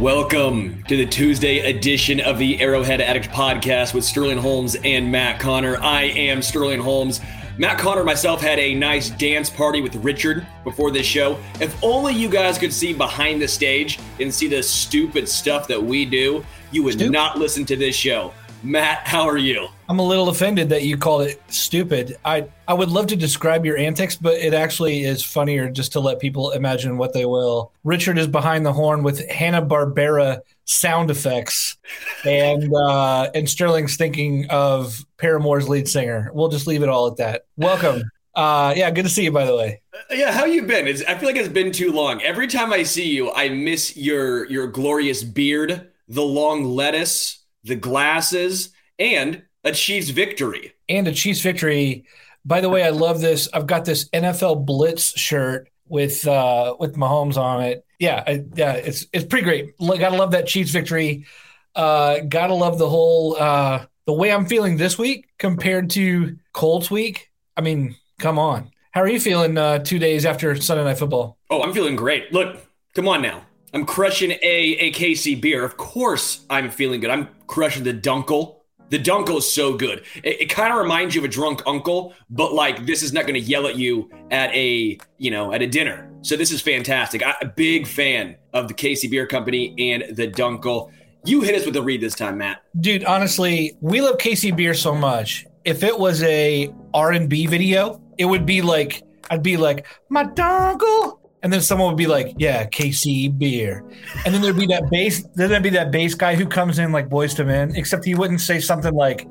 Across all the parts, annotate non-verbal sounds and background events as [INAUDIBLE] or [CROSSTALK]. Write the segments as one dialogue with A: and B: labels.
A: Welcome to the Tuesday edition of the Arrowhead Addict podcast with Sterling Holmes and Matt Conner. I am Sterling Holmes. Matt Conner myself had a nice dance party with Richard before this show. If only you guys could see behind the stage and see the stupid stuff that we do, you would
B: Stupid?
A: not listen to this show. Matt, how are you?
B: I'm a little offended that you called it stupid. I I would love to describe your antics, but it actually is funnier just to let people imagine what they will. Richard is behind the horn with Hanna Barbera sound effects, and [LAUGHS] uh, and Sterling's thinking of Paramore's lead singer. We'll just leave it all at that. Welcome. Uh, yeah, good to see you. By the way,
A: Yeah, how you been? It's, I feel like it's been too long. Every time I see you, I miss your your glorious beard, the long lettuce, the glasses, and a Chiefs victory.
B: and a Chiefs victory. By the way, I love this. I've got this NFL Blitz shirt with uh with Mahomes on it. Yeah, I, yeah, it's it's pretty great. Gotta love that Chiefs victory. Uh, gotta love the whole uh the way I'm feeling this week compared to Colts week. I mean, come on. How are you feeling uh, two days after Sunday Night Football?
A: Oh, I'm feeling great. Look, come on now. I'm crushing a a KC beer. Of course, I'm feeling good. I'm crushing the Dunkel. The Dunkel is so good. It, it kind of reminds you of a drunk uncle, but like this is not going to yell at you at a you know at a dinner. So this is fantastic. I'm a big fan of the KC Beer Company and the Dunkel. You hit us with the read this time, Matt.
B: Dude, honestly, we love KC beer so much. If it was a R&B video, it would be like I'd be like, "My dongle." And then someone would be like, "Yeah, KC beer." And then there'd be that bass then there'd be that bass guy who comes in like Boyz II Men, except he wouldn't say something like,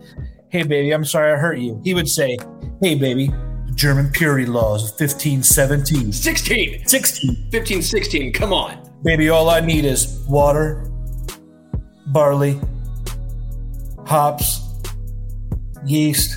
B: "Hey baby, I'm sorry I hurt you." He would say, "Hey baby, German purity laws of 1517.
A: 16,
B: 16.
A: 15, 16. Come on.
B: Baby, all I need is water, barley, hops, yeast,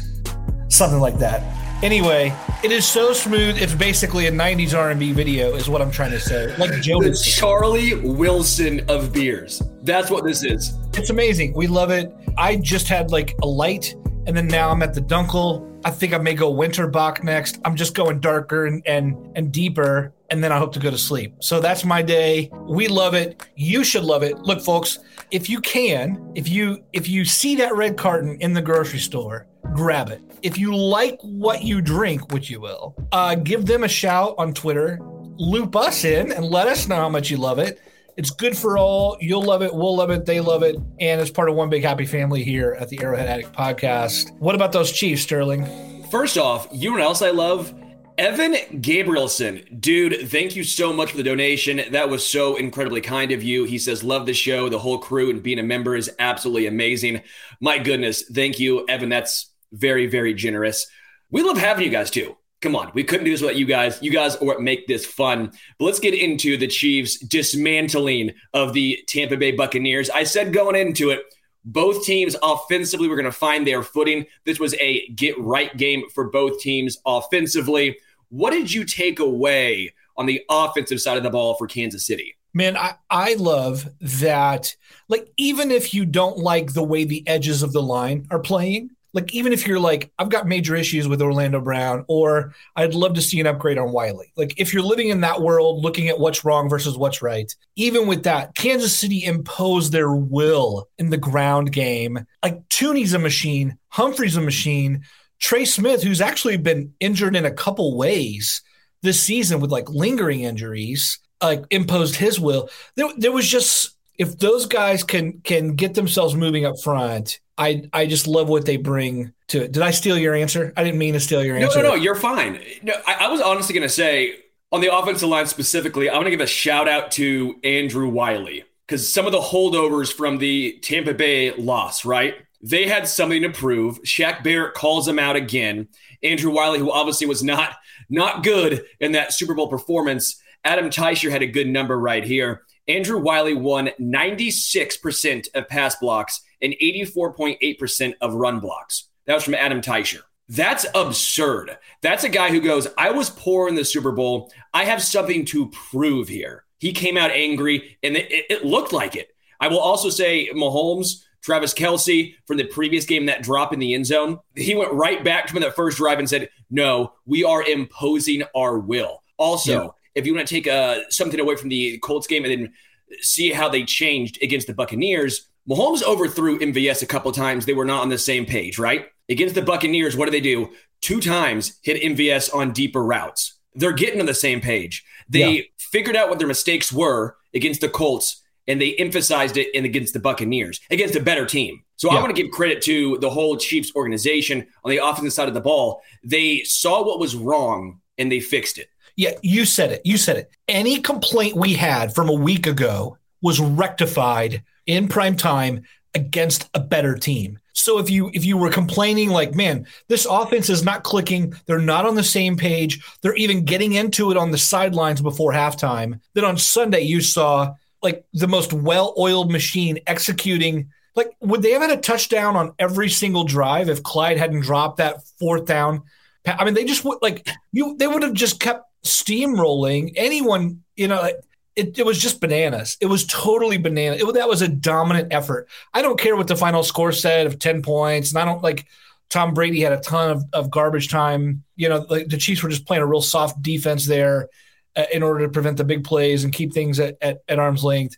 B: something like that. Anyway, it is so smooth. It's basically a '90s R&B video, is what I'm trying to say. Like
A: The Charlie Wilson of beers. That's what this is.
B: It's amazing. We love it. I just had like a light, and then now I'm at the Dunkel. I think I may go Winterbach next. I'm just going darker and and and deeper, and then I hope to go to sleep. So that's my day. We love it. You should love it. Look, folks, if you can, if you if you see that red carton in the grocery store, grab it. If you like what you drink, which you will, uh, give them a shout on Twitter. Loop us in and let us know how much you love it. It's good for all. You'll love it. We'll love it. They love it. And it's part of one big happy family here at the Arrowhead Addict podcast. What about those Chiefs, Sterling?
A: First off, you know what else I love? Evan Gabrielson. Dude, thank you so much for the donation. That was so incredibly kind of you. He says, Love the show. The whole crew and being a member is absolutely amazing. My goodness. Thank you, Evan. That's very, very generous. We love having you guys too. Come on, we couldn't do this without you guys. You guys are what make this fun. But let's get into the Chiefs dismantling of the Tampa Bay Buccaneers. I said going into it, both teams offensively were going to find their footing. This was a get right game for both teams offensively. What did you take away on the offensive side of the ball for Kansas City?
B: Man, I, I love that. Like, even if you don't like the way the edges of the line are playing, like, even if you're like, I've got major issues with Orlando Brown, or I'd love to see an upgrade on Wylie. Like, if you're living in that world, looking at what's wrong versus what's right, even with that, Kansas City imposed their will in the ground game. Like, Thuney's a machine, Humphrey's a machine, Trey Smith, who's actually been injured in a couple ways this season with like lingering injuries like imposed his will. There, there was just if those guys can can get themselves moving up front, I I just love what they bring to it. Did I steal your answer? I didn't mean to steal your
A: No,
B: answer.
A: no, no, no, you're fine. No, I, I was honestly going to say on the offensive line specifically, I want to give a shout out to Andrew Wylie because some of the holdovers from the Tampa Bay loss, right? they had something to prove. Shaq Barrett calls him out again. Andrew Wylie, who obviously was not not good in that Super Bowl performance. Adam Teicher had a good number right here. Andrew Wylie won 96% of pass blocks and 84.8% of run blocks. That was from Adam Teicher. That's absurd. That's a guy who goes, I was poor in the Super Bowl. I have something to prove here. He came out angry, and it, it looked like it. I will also say Mahomes, Travis Kelce from the previous game, that drop in the end zone, he went right back to that first drive and said, No, we are imposing our will. Also. If you want to take uh, something away from the Colts game and then see how they changed against the Buccaneers, Mahomes overthrew MVS a couple times. They were not on the same page, right? Against the Buccaneers, what do they do? Two times hit MVS on deeper routes. They're getting on the same page. They yeah. figured out what their mistakes were against the Colts and they emphasized it in against the Buccaneers, against a better team. So yeah. I want to give credit to the whole Chiefs organization on the offensive side of the ball. They saw what was wrong and they fixed it.
B: Yeah, you said it. You said it. Any complaint we had from a week ago was rectified in prime time against a better team. So if you if you were complaining like, man, this offense is not clicking, they're not on the same page, they're even getting into it on the sidelines before halftime, then on Sunday you saw like the most well-oiled machine executing like would they have had a touchdown on every single drive if Clyde hadn't dropped that fourth down? I mean, they just would like you they would have just kept steamrolling anyone, you know, it, it was just bananas. It was totally banana. It, that was a dominant effort. I don't care what the final score said of 10 points. And I don't like Tom Brady had a ton of, of garbage time. You know, like the Chiefs were just playing a real soft defense there uh, in order to prevent the big plays and keep things at, at, at arm's length.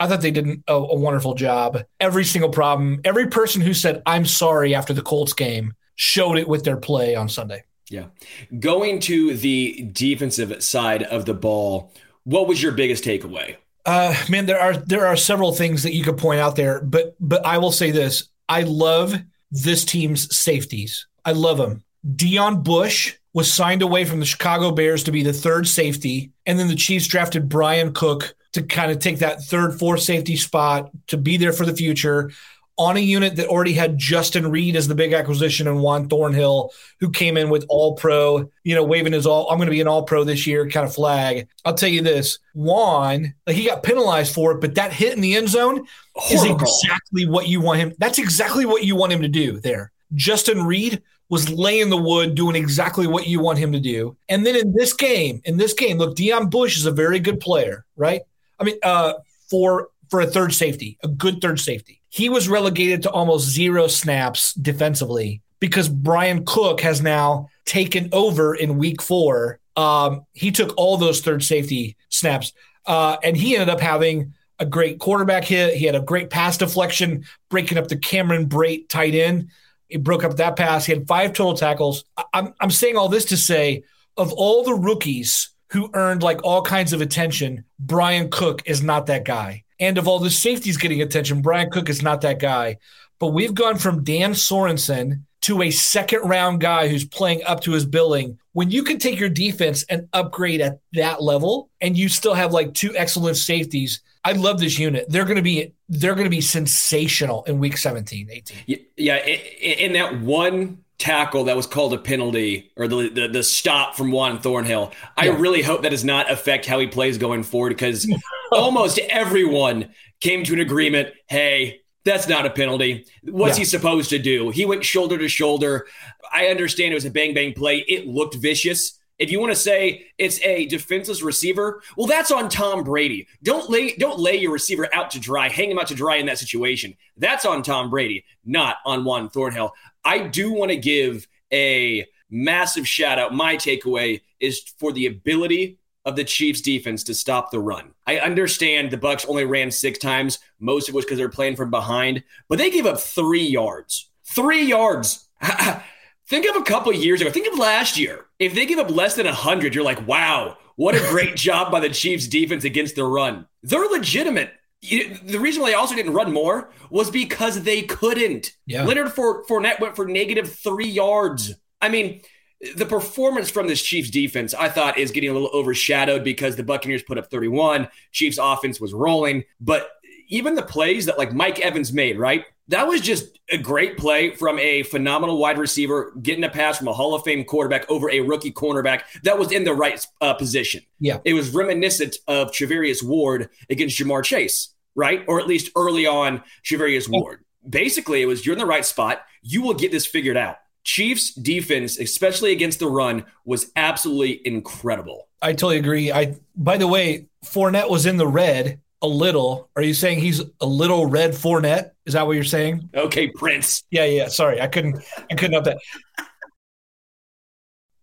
B: I thought they did a, a wonderful job. Every single problem, every person who said, I'm sorry after the Colts game showed it with their play on Sunday.
A: Yeah. Going to the defensive side of the ball, what was your biggest takeaway?
B: Uh, man, there are there are several things that you could point out there, but but I will say this: I love this team's safeties. I love them. Deon Bush was signed away from the Chicago Bears to be the third safety, and then the Chiefs drafted Bryan Cook to kind of take that third, fourth safety spot to be there for the future on a unit that already had Justin Reid as the big acquisition and Juan Thornhill, who came in with all pro, you know, waving his all, I'm going to be an all pro this year kind of flag. I'll tell you this Juan, like he got penalized for it, but that hit in the end zone Horrible. is exactly what you want him. That's exactly what you want him to do there. Justin Reid was laying the wood, doing exactly what you want him to do. And then in this game, in this game, look, Deon Bush is a very good player, right? I mean, uh, for for a third safety, a good third safety. He was relegated to almost zero snaps defensively because Bryan Cook has now taken over in week four. Um, he took all those third safety snaps, uh, and he ended up having a great quarterback hit. He had a great pass deflection, breaking up the Cameron Brate tight end. He broke up that pass. He had five total tackles. I'm, I'm saying all this to say, of all the rookies who earned like all kinds of attention, Bryan Cook is not that guy. And of all the safeties getting attention, Bryan Cook is not that guy. But we've gone from Dan Sorensen to a second round guy who's playing up to his billing. When you can take your defense and upgrade at that level and you still have like two excellent safeties, I love this unit. They're going to be they're going to be sensational in week 17, 18.
A: Yeah, in that one tackle that was called a penalty or the the, the stop from Juan Thornhill. I yeah. really hope that does not affect how he plays going forward because [LAUGHS] almost everyone came to an agreement. Hey, that's not a penalty. What's yeah. he supposed to do? He went shoulder to shoulder. I understand it was a bang bang play. It looked vicious. If you want to say it's a defenseless receiver, well, that's on Tom Brady. Don't lay don't lay your receiver out to dry, hang him out to dry in that situation. That's on Tom Brady, not on Juan Thornhill. I do want to give a massive shout out. My takeaway is for the ability of the Chiefs defense to stop the run. I understand the Bucks only ran 6 times, most of was cuz they're playing from behind, but they gave up 3 yards. 3 yards. [LAUGHS] think of a couple years ago. Think of last year. If they give up less than 100, you're like, "Wow, what a great [LAUGHS] job by the Chiefs defense against the run." They're legitimate the reason why they also didn't run more was because they couldn't. Yeah. Leonard Fournette went for negative three yards. I mean, the performance from this Chiefs defense, I thought, is getting a little overshadowed because the Buccaneers put up 31. Chiefs offense was rolling, but even the plays that like Mike Evans made, right? that was just a great play from a phenomenal wide receiver, getting a pass from a Hall of Fame quarterback over a rookie cornerback that was in the right uh, position.
B: Yeah.
A: It was reminiscent of Charvarius Ward against Ja'Marr Chase, right? Or at least early on, Charvarius Ward. Basically, it was you're in the right spot. You will get this figured out. Chiefs defense, especially against the run, was absolutely incredible.
B: I totally agree. I by the way, Fournette was in the red a little. Are you saying he's a little red Fournette? Is that what you're saying?
A: Okay, Prince.
B: Yeah, yeah. Sorry, I couldn't. I couldn't help that.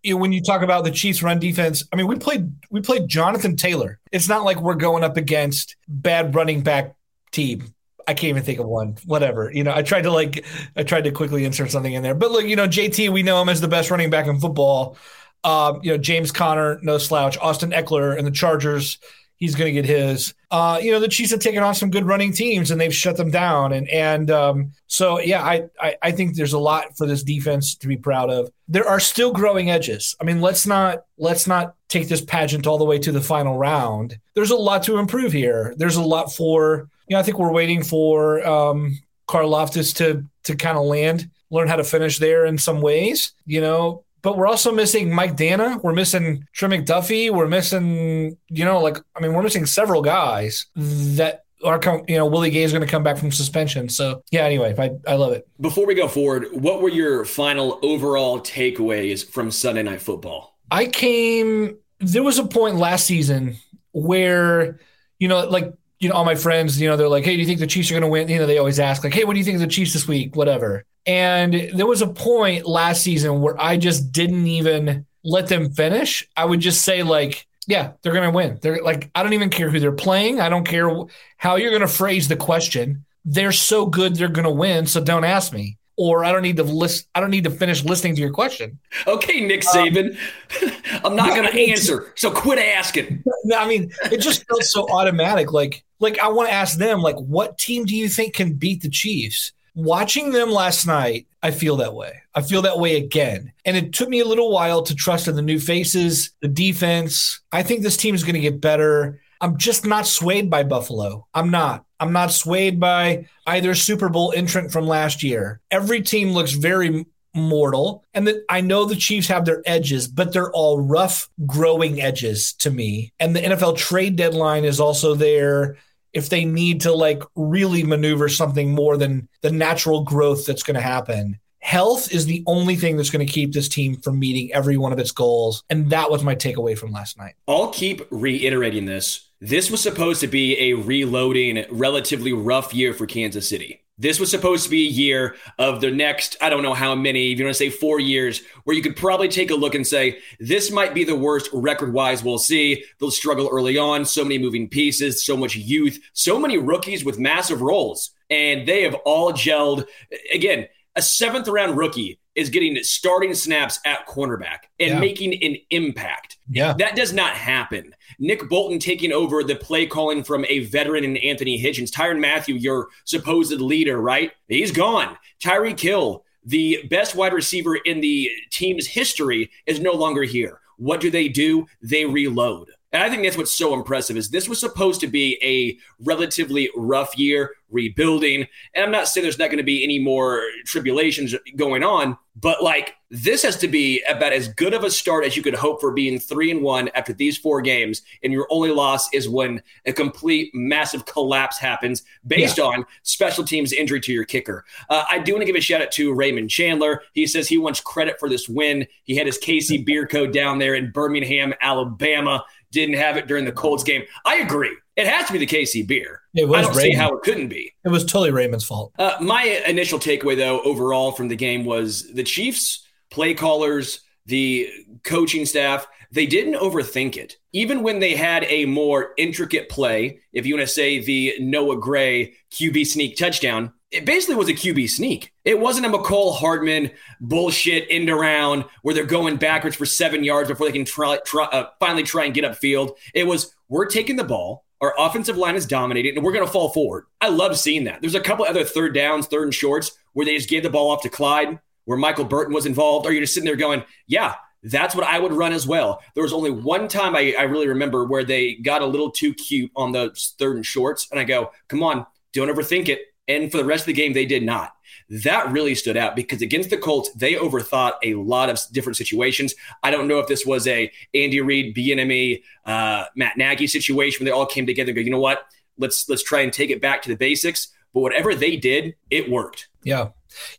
B: You know, when you talk about the Chiefs' run defense, I mean, we played we played Jonathan Taylor. It's not like we're going up against bad running back team. I can't even think of one. Whatever. You know, I tried to like I tried to quickly insert something in there. But look, you know, JT, we know him as the best running back in football. Um, you know, James Conner, no slouch. Austin Ekeler and the Chargers he's going to get his. Uh, you know, the Chiefs have taken on some good running teams and they've shut them down. And and um, so yeah, I, I I think there's a lot for this defense to be proud of. There are still growing edges. I mean, let's not let's not take this pageant all the way to the final round. There's a lot to improve here. There's a lot for you know. I think we're waiting for um, Karlaftis to to kind of land, learn how to finish there in some ways. You know, but we're also missing Mike Danna. We're missing Trent McDuffie. We're missing, you know, like I mean, we're missing several guys that are come. You know, Willie Gay is going to come back from suspension. So yeah. Anyway, I I love it.
A: Before we go forward, what were your final overall takeaways from Sunday Night Football?
B: I came. There was a point last season where, you know, like you know, all my friends, you know, they're like, "Hey, do you think the Chiefs are going to win?" You know, they always ask, like, "Hey, what do you think of the Chiefs this week?" Whatever. And there was a point last season where I just didn't even let them finish. I would just say, like, yeah, they're going to win. They're like, I don't even care who they're playing. I don't care how you're going to phrase the question. They're so good, they're going to win. So don't ask me. Or I don't need to list. I don't need to finish listening to your question.
A: Okay, Nick Saban, um, [LAUGHS] I'm not going [LAUGHS] to answer. So quit asking. [LAUGHS]
B: I mean, it just felt so automatic. Like, like I want to ask them, like, what team do you think can beat the Chiefs? Watching them last night, I feel that way. I feel that way again. And it took me a little while to trust in the new faces, the defense. I think this team is going to get better. I'm just not swayed by Buffalo. I'm not. I'm not swayed by either Super Bowl entrant from last year. Every team looks very mortal. And that I know the Chiefs have their edges, but they're all rough, growing edges to me. And the NFL trade deadline is also there if they need to like really maneuver something more than the natural growth that's going to happen. Health is the only thing that's going to keep this team from meeting every one of its goals. And that was my takeaway from last night.
A: I'll keep reiterating this. This was supposed to be a reloading, relatively rough year for Kansas City. This was supposed to be a year of the next, I don't know how many, if you want to say four years, where you could probably take a look and say, this might be the worst record wise we'll see. They'll struggle early on, so many moving pieces, so much youth, so many rookies with massive roles. And they have all gelled. Again, a seventh round rookie is getting starting snaps at cornerback and yeah. making an impact.
B: Yeah.
A: That does not happen. Nick Bolton taking over the play calling from a veteran in Anthony Hitchens. Tyrann Mathieu, your supposed leader, right? He's gone. Tyreek Hill, the best wide receiver in the team's history, is no longer here. What do they do? They reload. And I think that's what's so impressive is this was supposed to be a relatively rough year rebuilding. And I'm not saying there's not going to be any more tribulations going on, but like this has to be about as good of a start as you could hope for being three and one after these four games. And your only loss is when a complete massive collapse happens based yeah. on special teams injury to your kicker. Uh, I do want to give a shout out to Raymond Chandler. He says he wants credit for this win. He had his KC beer code down there in Birmingham, Alabama. Didn't have it during the Colts game. I agree. It has to be the KC beer. It was I don't Raymond. see how it couldn't be.
B: It was totally Raymond's fault.
A: Uh, my initial takeaway, though, overall from the game was the Chiefs play callers, the coaching staff, they didn't overthink it. Even when they had a more intricate play, if you want to say the Noah Gray QB sneak touchdown, it basically was a QB sneak. It wasn't a Mecole Hardman bullshit end around where they're going backwards for seven yards before they can try, try uh, finally try and get upfield. It was we're taking the ball, our offensive line is dominated, and we're going to fall forward. I love seeing that. There's a couple other third downs, third and shorts where they just gave the ball off to Clyde, where Michael Burton was involved. Are you just sitting there going, yeah, that's what I would run as well. There was only one time I, I really remember where they got a little too cute on those third and shorts, and I go, come on, don't overthink it and for the rest of the game, they did not. That really stood out because against the Colts, they overthought a lot of different situations. I don't know if this was a Andy Reid, Bieniemy, uh, Matt Nagy situation where they all came together and go, you know what? Let's let's try and take it back to the basics. But whatever they did, it worked.
B: Yeah.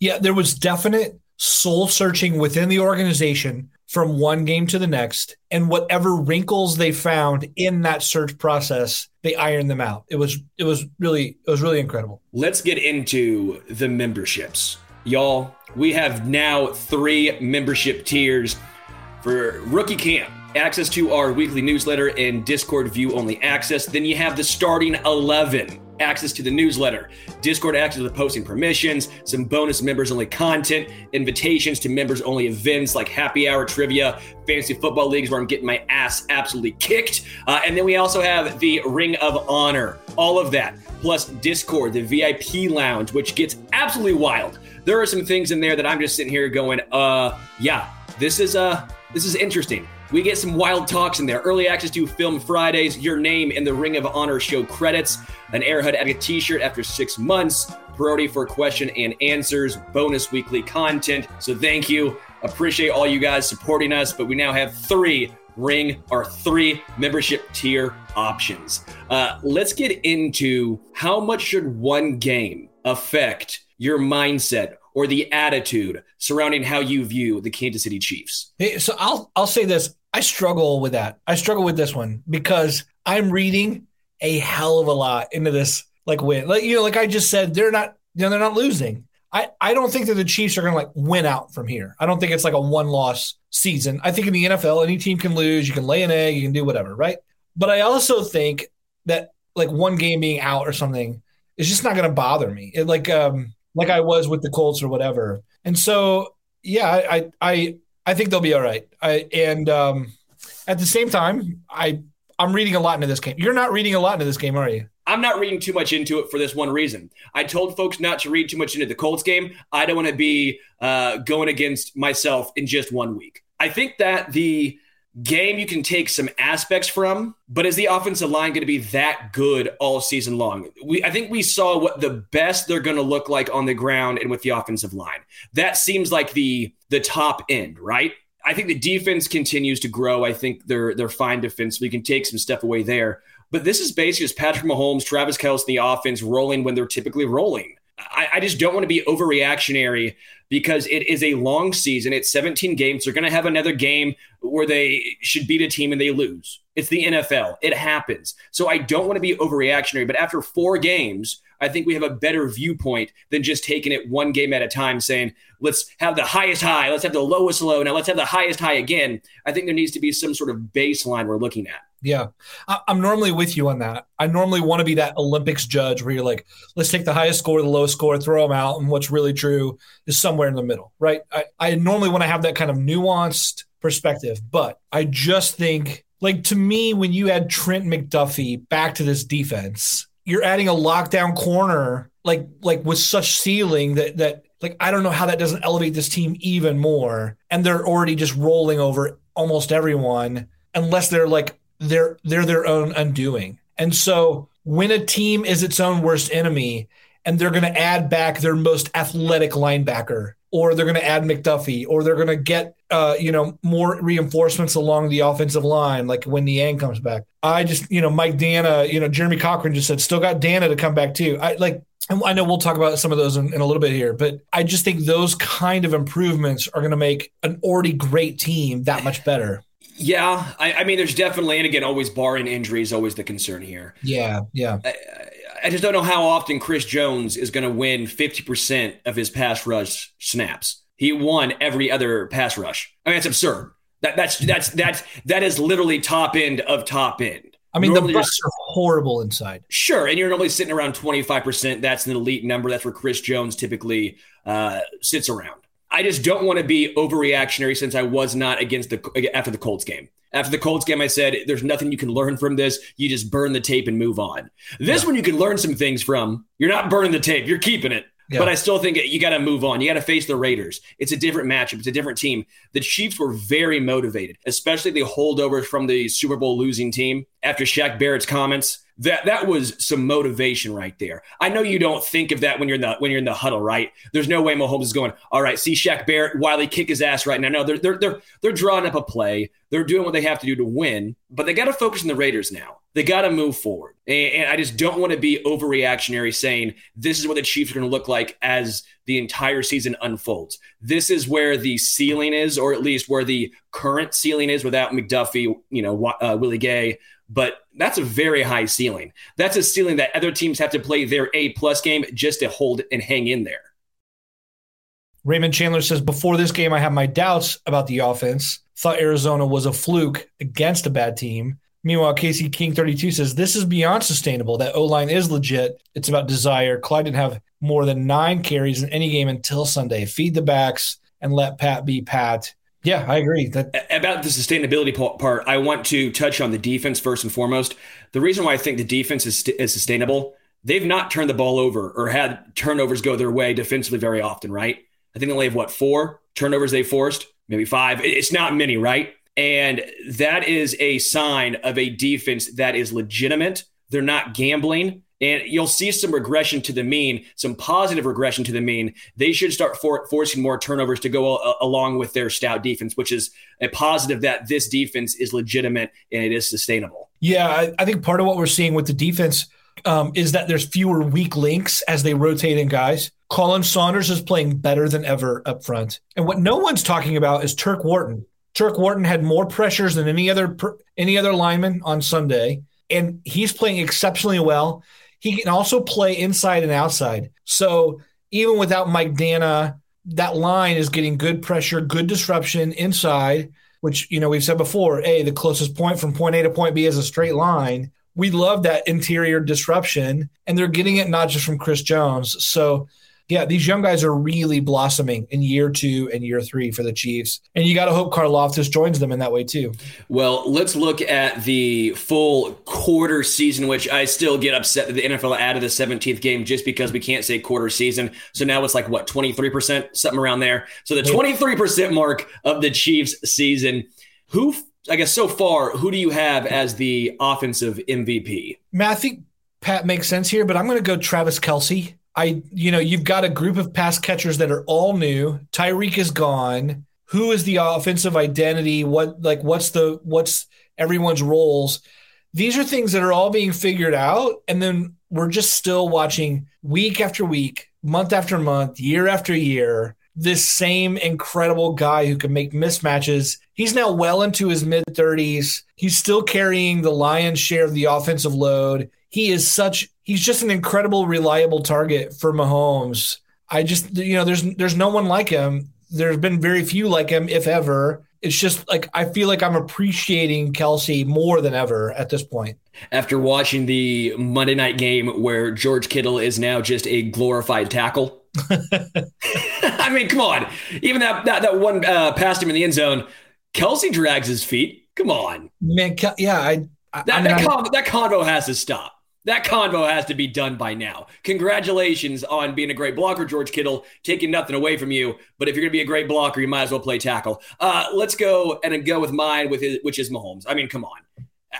B: Yeah, there was definite soul searching within the organization from one game to the next and whatever wrinkles they found in that search process they ironed them out. It was it was really it was really incredible.
A: Let's get into the memberships. Y'all we have now three membership tiers for rookie camp. Access to our weekly newsletter and discord view only access. Then you have the starting 11 access to the newsletter, Discord access to the posting permissions, some bonus members only content, invitations to members only events like happy hour trivia, fantasy football leagues where I'm getting my ass absolutely kicked. Uh, and then we also have the Ring of Honor, all of that, plus Discord, the VIP lounge, which gets absolutely wild. There are some things in there that I'm just sitting here going, uh, yeah, this is uh this is interesting. We get some wild talks in there. Early access to Film Fridays, your name in the Ring of Honor show credits, an Arrowhead Addict t shirt after six months, priority for question and answers, bonus weekly content. So thank you. Appreciate all you guys supporting us. But we now have three ring or three membership tier options. Uh, let's get into how much should one game affect your mindset or the attitude surrounding how you view the Kansas City Chiefs?
B: So I'll I'll say this. I struggle with that. I struggle with this one because I'm reading a hell of a lot into this like win. Like you know, like I just said, they're not you know, they're not losing. I, I don't think that the Chiefs are gonna like win out from here. I don't think it's like a one loss season. I think in the NFL, any team can lose, you can lay an egg, you can do whatever, right? But I also think that like one game being out or something is just not gonna bother me. It like um like I was with the Colts or whatever. And so yeah, I I I think they'll be all right. I, and um, at the same time, I I'm reading a lot into this game. You're not reading a lot into this game, are you?
A: I'm not reading too much into it for this one reason. I told folks not to read too much into the Colts game. I don't want to be uh, going against myself in just one week. I think that the game you can take some aspects from, but is the offensive line going to be that good all season long? We I think we saw what the best they're going to look like on the ground and with the offensive line. That seems like the the top end, right? I think the defense continues to grow. I think they're they're fine defense. We can take some stuff away there. But this is basically just Patrick Mahomes, Travis Kelce, and the offense rolling when they're typically rolling. I, I just don't want to be overreactionary because it is a long season. It's 17 games. They're going to have another game where they should beat a team and they lose. It's the NFL. It happens. So I don't want to be overreactionary. But after four games, I think we have a better viewpoint than just taking it one game at a time, saying, let's have the highest high, let's have the lowest low, now let's have the highest high again. I think there needs to be some sort of baseline we're looking at.
B: Yeah, I'm normally with you on that. I normally want to be that Olympics judge where you're like, let's take the highest score, the lowest score, throw them out, and what's really true is somewhere in the middle, right? I, I normally want to have that kind of nuanced perspective, but I just think, like, to me, when you add Trent McDuffie back to this defense, you're adding a lockdown corner like like with such ceiling that that like I don't know how that doesn't elevate this team even more. And they're already just rolling over almost everyone unless they're like they're they're their own undoing. And so when a team is its own worst enemy and they're going to add back their most athletic linebacker or they're going to add McDuffie, or they're going to get uh, you know more reinforcements along the offensive line, like when Niang comes back. I just you know Mike Danna, you know Jeremy Cochran just said still got Danna to come back too. I like I know we'll talk about some of those in, in, a little bit here, but I just think those kind of improvements are going to make an already great team that much better.
A: Yeah, I, I, mean, there's definitely, and again, always barring injuries, always the concern here.
B: Yeah, yeah.
A: I, I just don't know how often Chris Jones is going to win 50% of his pass rush snaps. He won every other pass rush. I mean, that's absurd. That that's that's that's that is literally top end of top end.
B: I mean, normally the Bucks are horrible inside.
A: Sure, and you're normally sitting around 25%. That's an elite number. That's where Chris Jones typically uh, sits around. I just don't want to be overreactionary since I was not against the after the Colts game. After the Colts game, I said, there's nothing you can learn from this. You just burn the tape and move on. This yeah. one you can learn some things from. You're not burning the tape, you're keeping it. Yeah. But I still think you got to move on. You got to face the Raiders. It's a different matchup. It's a different team. The Chiefs were very motivated, especially the holdovers from the Super Bowl losing team. After Shaq Barrett's comments, that that was some motivation right there. I know you don't think of that when you're in the when you're in the huddle, right? There's no way Mahomes is going, all right, see Shaq Barrett, Wylie kick his ass right now. No, they're they're they're they're drawing up a play. They're doing what they have to do to win, but they got to focus on the Raiders now. They got to move forward. And, and I just don't want to be overreactionary saying this is what the Chiefs are going to look like as the entire season unfolds. This is where the ceiling is, or at least where the current ceiling is without McDuffie, you know, uh, Willie Gay, but that's a very high ceiling. That's a ceiling that other teams have to play their A plus game just to hold and hang in there.
B: Raymond Chandler says, Before this game, I have my doubts about the offense. Thought Arizona was a fluke against a bad team. Meanwhile, Casey King 32 says, This is beyond sustainable. That O line is legit. It's about desire. Clyde didn't have more than nine carries in any game until Sunday. Feed the backs and let Pat be Pat. Yeah, I agree. That
A: about the sustainability part, I want to touch on the defense first and foremost. The reason why I think the defense is, is sustainable, they've not turned the ball over or had turnovers go their way defensively very often, right? I think they only have what four turnovers they forced, maybe five. It's not many, right? And that is a sign of a defense that is legitimate. They're not gambling. And you'll see some regression to the mean, some positive regression to the mean. They should start for, forcing more turnovers to go a, along with their stout defense, which is a positive that this defense is legitimate and it is sustainable.
B: Yeah, I, I think part of what we're seeing with the defense um, is that there's fewer weak links as they rotate in guys. Khalen Saunders is playing better than ever up front. And what no one's talking about is Turk Wharton. Turk Wharton had more pressures than any other any other lineman on Sunday, and he's playing exceptionally well. He can also play inside and outside. So even without Mike Danna, that line is getting good pressure, good disruption inside, which, you know, we've said before, A, the closest point from point A to point B is a straight line. We love that interior disruption, and they're getting it not just from Chris Jones. So yeah, these young guys are really blossoming in year two and year three for the Chiefs. And you got to hope Karlaftis joins them in that way too.
A: Well, let's look at the full quarter season, which I still get upset that the NFL added the 17th game just because we can't say quarter season. So now it's like what, 23%, something around there. So the 23% mark of the Chiefs season. Who, I guess so far, who do you have as the offensive MVP?
B: Matt, I think Pat makes sense here, but I'm going to go Travis Kelce. I, you know, you've got a group of pass catchers that are all new. Tyreek is gone. Who is the offensive identity? What, like, what's the, what's everyone's roles? These are things that are all being figured out. And then we're just still watching week after week, month after month, year after year, this same incredible guy who can make mismatches. He's now well into his mid 30s. He's still carrying the lion's share of the offensive load. He is such he's just an incredible, reliable target for Mahomes. I just, you know, there's there's no one like him. There's been very few like him, if ever. It's just like I feel like I'm appreciating Kelce more than ever at this point.
A: After watching the Monday night game where George Kittle is now just a glorified tackle. [LAUGHS] [LAUGHS] I mean, come on. Even that that, that one uh, past him in the end zone, Kelce drags his feet. Come on,
B: man. Yeah, I, I
A: that
B: I
A: mean, that, con- that convo has to stop. That convo has to be done by now. Congratulations on being a great blocker, George Kittle, taking nothing away from you. But if you're going to be a great blocker, you might as well play tackle. Uh, let's go and go with mine, with his, which is Mahomes. I mean, come on.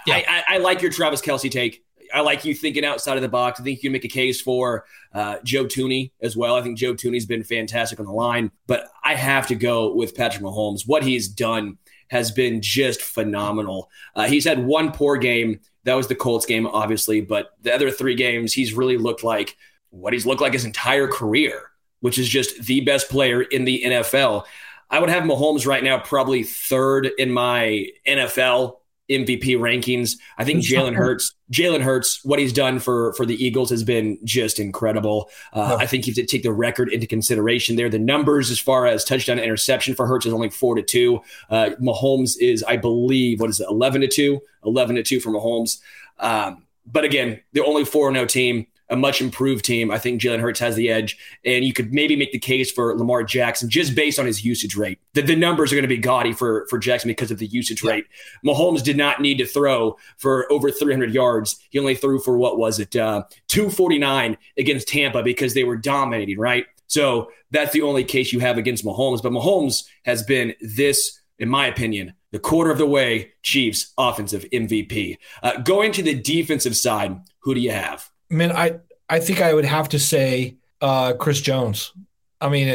A: Yeah. I, I, I, like your Travis Kelce take. I like you thinking outside of the box. I think you can make a case for uh, Joe Thuney as well. I think Joe Thuney's been fantastic on the line, but I have to go with Patrick Mahomes. What he's done has been just phenomenal. Uh, he's had one poor game that was the Colts game, obviously, but the other three games, he's really looked like what he's looked like his entire career, which is just the best player in the NFL. I would have Mahomes right now probably third in my NFL MVP rankings. I think Jalen Hurts, Jalen Hurts, what he's done for for the Eagles has been just incredible. Uh, I think you have to take the record into consideration there. The numbers as far as touchdown interception for Hurts is only four to two. Uh, Mahomes is, I believe, what is it, eleven to two, 11 to two for Mahomes. Um, but again, the only four no team a much improved team. I think Jalen Hurts has the edge, and you could maybe make the case for Lamar Jackson just based on his usage rate. The, the numbers are going to be gaudy for for Jackson because of the usage yeah. rate. Mahomes did not need to throw for over 300 yards. He only threw for what was it, uh, 249 against Tampa because they were dominating, right? So that's the only case you have against Mahomes. But Mahomes has been this, in my opinion, the quarter of the way, Chiefs offensive MVP. Uh, going to the defensive side, who do you have?
B: I mean, I I think I would have to say uh, Chris Jones. I mean,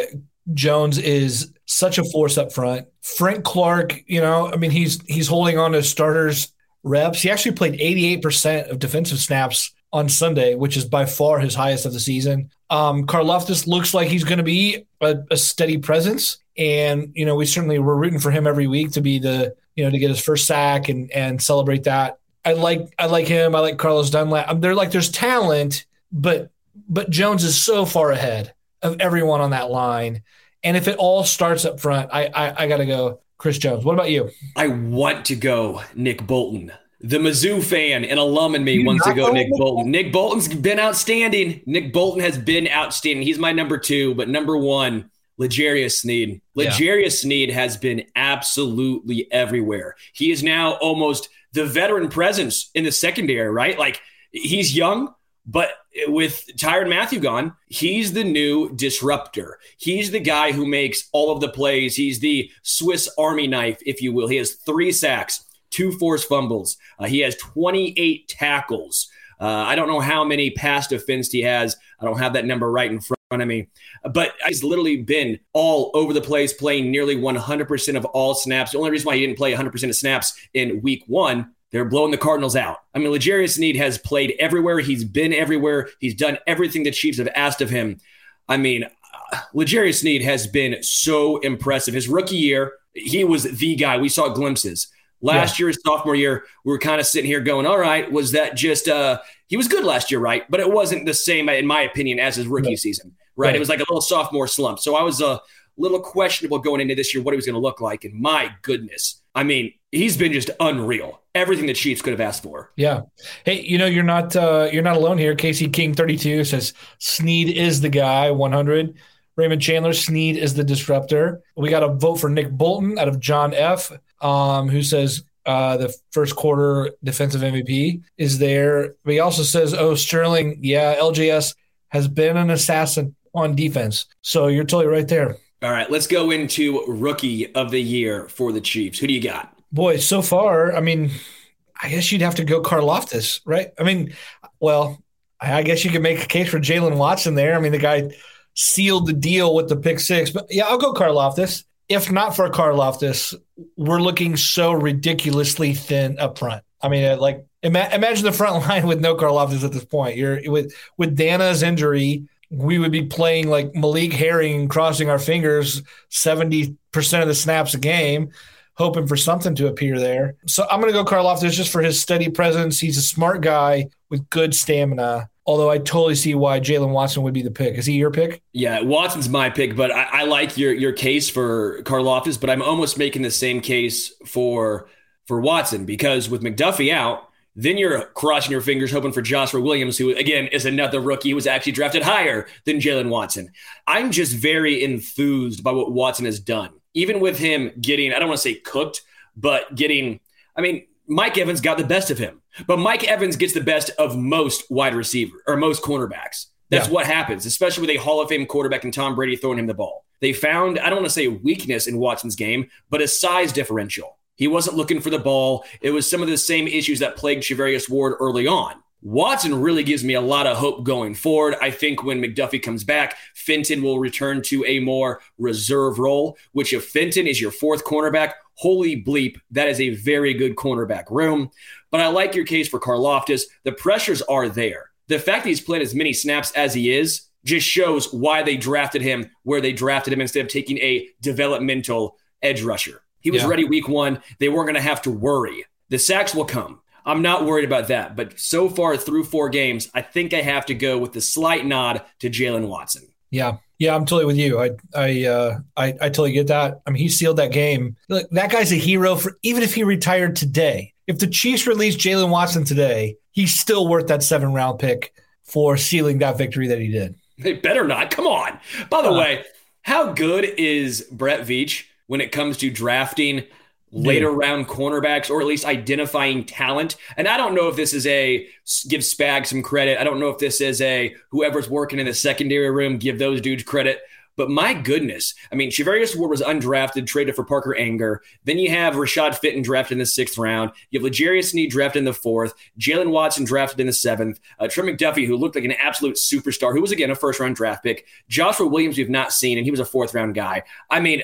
B: Jones is such a force up front. Frank Clark, you know, I mean, he's he's holding on to starters reps. He actually played 88% of defensive snaps on Sunday, which is by far his highest of the season. Um, Karlaftis looks like he's going to be a, a, steady presence, and you know we certainly we're rooting for him every week to be the you know to get his first sack and and celebrate that. I like I like him. I like Carlos Dunlap. Um, they're like there's talent, but but Jones is so far ahead of everyone on that line. And if it all starts up front, I I, I got to go Chris Jones. What about you?
A: I want to go Nick Bolton. The Mizzou fan and alum in me you wants to go Nick Bolton. Nick Bolton's been outstanding. Nick Bolton has been outstanding. He's my number two, but number one, L'Jarius Sneed. L'Jarius yeah. Sneed has been absolutely everywhere. He is now almost the veteran presence in the secondary, right? Like he's young, but with Tyrann Mathieu gone, he's the new disruptor. He's the guy who makes all of the plays. He's the Swiss Army knife, if you will. He has three sacks, two forced fumbles. Uh, he has 28 tackles. Uh, I don't know how many pass defense he has. I don't have that number right in front of me. But he's literally been all over the place, playing nearly 100% of all snaps. The only reason why he didn't play 100% of snaps in week one they're blowing the Cardinals out. I mean, L'Jarius Sneed has played everywhere. He's been everywhere. He's done everything the Chiefs have asked of him. I mean, uh, Need has been so impressive. His rookie year, he was the guy. We saw glimpses. Last yeah. year, his sophomore year, we were kind of sitting here going, all right, was that just, uh, he was good last year, right? But it wasn't the same, in my opinion, as his rookie season, right? right? It was like a little sophomore slump. So I was a little questionable going into this year what he was going to look like. And my goodness, I mean, he's been just unreal. Everything the Chiefs could have asked for.
B: Yeah. Hey, you know you're not uh, you're not alone here. Casey King 32 says Sneed is the guy. 100. Raymond Chandler Sneed is the disruptor. We got a vote for Nick Bolton out of John F. Um, who says uh, the first quarter defensive MVP is there. But he also says, "Oh, Sterling, yeah, LJS has been an assassin on defense." So you're totally right there.
A: All right, let's go into rookie of the year for the Chiefs. Who do you got?
B: Boy, so far, I mean, I guess you'd have to go Karlaftis, right? I mean, well, I guess you could make a case for Jaylen Watson there. I mean, the guy sealed the deal with the pick six, but yeah, I'll go Karlaftis. If not for Karlaftis, we're looking so ridiculously thin up front. I mean, uh, like ima- imagine the front [LAUGHS] line with no Karlaftis at this point. You're with with Danna's injury we would be playing like Malik Herring, crossing our fingers 70% of the snaps a game, hoping for something to appear there. So I'm going to go Karlaftis just for his steady presence. He's a smart guy with good stamina. Although I totally see why Jaylen Watson would be the pick. Is he your pick?
A: Yeah, Watson's my pick, but I, I like your your case for Karlaftis, but I'm almost making the same case for for Watson because with McDuffie out, then you're crossing your fingers, hoping for Joshua Williams, who again is another rookie who was actually drafted higher than Jaylen Watson. I'm just very enthused by what Watson has done. Even with him getting, I don't want to say cooked, but getting, I mean, Mike Evans got the best of him, but Mike Evans gets the best of most wide receiver or most cornerbacks. That's yeah. what happens, especially with a Hall of Fame quarterback and Tom Brady throwing him the ball. They found, I don't want to say weakness in Watson's game, but a size differential. He wasn't looking for the ball. It was some of the same issues that plagued Charvarius Ward early on. Watson really gives me a lot of hope going forward. I think when McDuffie comes back, Fenton will return to a more reserve role, which if Fenton is your fourth cornerback, holy bleep, that is a very good cornerback room. But I like your case for Karlaftis. The pressures are there. The fact that he's played as many snaps as he is just shows why they drafted him where they drafted him instead of taking a developmental edge rusher. He was yeah. ready week one. They weren't going to have to worry. The sacks will come. I'm not worried about that. But so far through four games, I think I have to go with the slight nod to Jaylen Watson.
B: Yeah. Yeah, I'm totally with you. I I uh I, I totally get that. I mean, he sealed that game. Look, that guy's a hero for even if he retired today. If the Chiefs released Jaylen Watson today, he's still worth that seven round pick for sealing that victory that he did.
A: They better not. Come on. By the uh, way, how good is Brett Veach when it comes to drafting later round cornerbacks or at least identifying talent. And I don't know if this is a give Spag some credit. I don't know if this is a whoever's working in the secondary room give those dudes credit. But my goodness, I mean, Charvarius Ward was undrafted, traded for Parker Ehinger. Then you have Rashad Fenton drafted in the sixth round. You have L'Jarius Sneed drafted in the fourth. Jaylen Watson drafted in the seventh. Uh, Trent McDuffie, who looked like an absolute superstar, who was again a first round draft pick. Joshua Williams, we've not seen, and he was a fourth round guy. I mean,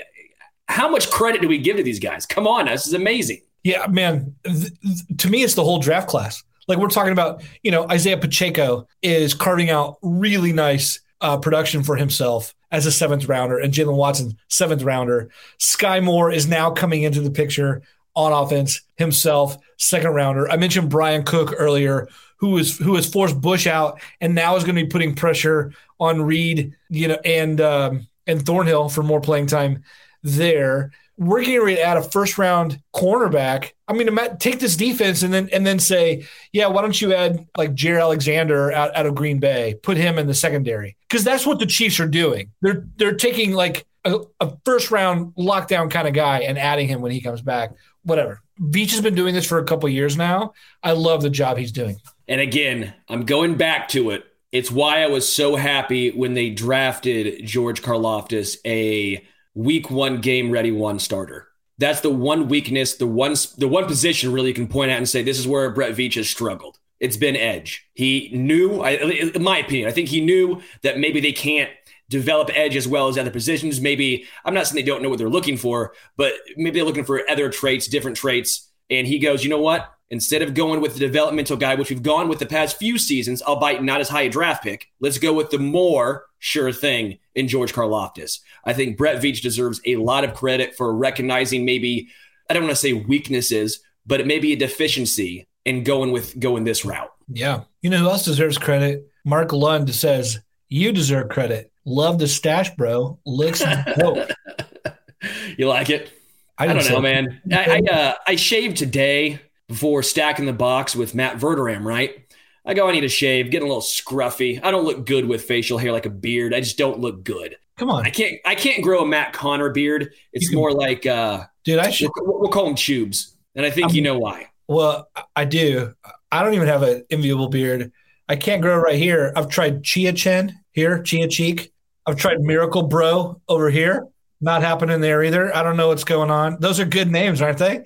A: how much credit do we give to these guys? Come on, this is amazing.
B: Yeah, man. Th- th- to me, it's the whole draft class. Like we're talking about, you know, Isaiah Pacheco is carving out really nice uh, production for himself as a seventh rounder, and Jaylen Watson, seventh rounder. Skyy Moore is now coming into the picture on offense himself, second rounder. I mentioned Bryan Cook earlier, who is who has forced Bush out and now is going to be putting pressure on Reid, you know, and um, and Thornhill for more playing time there we're getting ready to add a first round cornerback. I mean, take this defense and then and then say, yeah, why don't you add like Jaire Alexander out, out of Green Bay, put him in the secondary because that's what the Chiefs are doing. They're they're taking like a, a first round lockdown kind of guy and adding him when he comes back. Whatever. Veach has been doing this for a couple years now. I love the job he's doing.
A: And again, I'm going back to it. It's why I was so happy when they drafted George Karlaftis, a week one game ready one starter. That's the one weakness, the one the one position really you can point out and say this is where Brett Veach has struggled. It's been edge. He knew, I, in my opinion, I think he knew that maybe they can't develop edge as well as other positions. Maybe I'm not saying they don't know what they're looking for, but maybe they're looking for other traits, different traits. And he goes, you know what? Instead of going with the developmental guy, which we've gone with the past few seasons, albeit not as high a draft pick, let's go with the more sure thing in George Karlaftis. I think Brett Veach deserves a lot of credit for recognizing maybe, I don't want to say weaknesses, but it may be a deficiency in going with going this route.
B: Yeah. You know who else deserves credit? Mark Lund says, You deserve credit. Love the stash, bro. Looks dope. [LAUGHS] [LAUGHS]
A: you like it? I, I don't know, man. I I, uh, I shaved today before stacking the box with Matt Verderame, right? I go, I need a shave, getting a little scruffy. I don't look good with facial hair like a beard. I just don't look good.
B: Come on.
A: I can't I can't grow a Matt Conner beard. It's can, more like uh
B: dude, I should
A: we'll, we'll call them tubes. And I think I'm, you know why.
B: Well, I do. I don't even have an enviable beard. I can't grow right here. I've tried Chia Chin here, Chia Cheek. I've tried Miracle Bro over here. Not happening there either. I don't know what's going on. Those are good names, aren't they?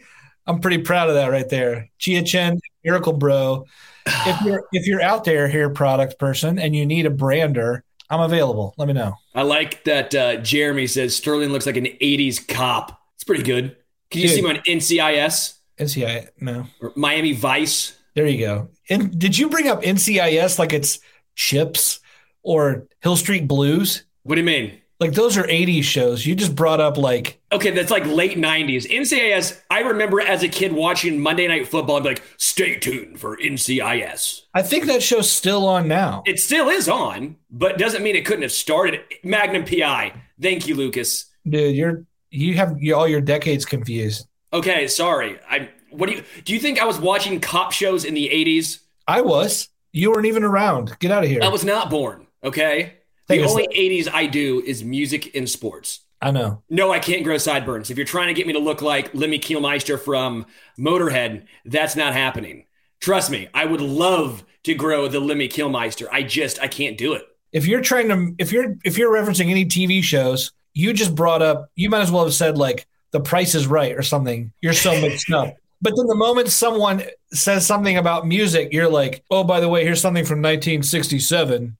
B: I'm pretty proud of that right there. Chia Chen, Miracle Bro. If [SIGHS] you're if you're out there, hair product person, and you need a brander, I'm available. Let me know.
A: I like that uh, Jeremy says Sterling looks like an 80s cop. It's pretty good. Can you Dude. see him on NCIS?
B: NCIS, no.
A: Or Miami Vice.
B: There you go. And did you bring up NCIS like it's Chips or Hill Street Blues?
A: What do you mean?
B: Like those are 80s shows. You just brought up like
A: Okay, that's like late 90s. NCIS, I remember as a kid watching Monday Night Football and be like, stay tuned for NCIS.
B: I think that show's still on now.
A: It still is on, but doesn't mean it couldn't have started. Magnum PI. Thank you, Lucas.
B: Dude, you're you have all your decades confused.
A: Okay, sorry. I what do you do you think I was watching cop shows in the 80s?
B: I was. You weren't even around. Get out of here.
A: I was not born, okay? The only 80s I do is music and sports.
B: I know.
A: No, I can't grow sideburns. If you're trying to get me to look like Lemmy Kilmister from Motorhead, that's not happening. Trust me, I would love to grow the Lemmy Kilmister. I just I can't do it.
B: If you're trying to if you're if you're referencing any TV shows, you just brought up you might as well have said like the price is right or something. You're so mixed up. [LAUGHS] But then the moment someone says something about music, you're like, oh, by the way, here's something from 1967.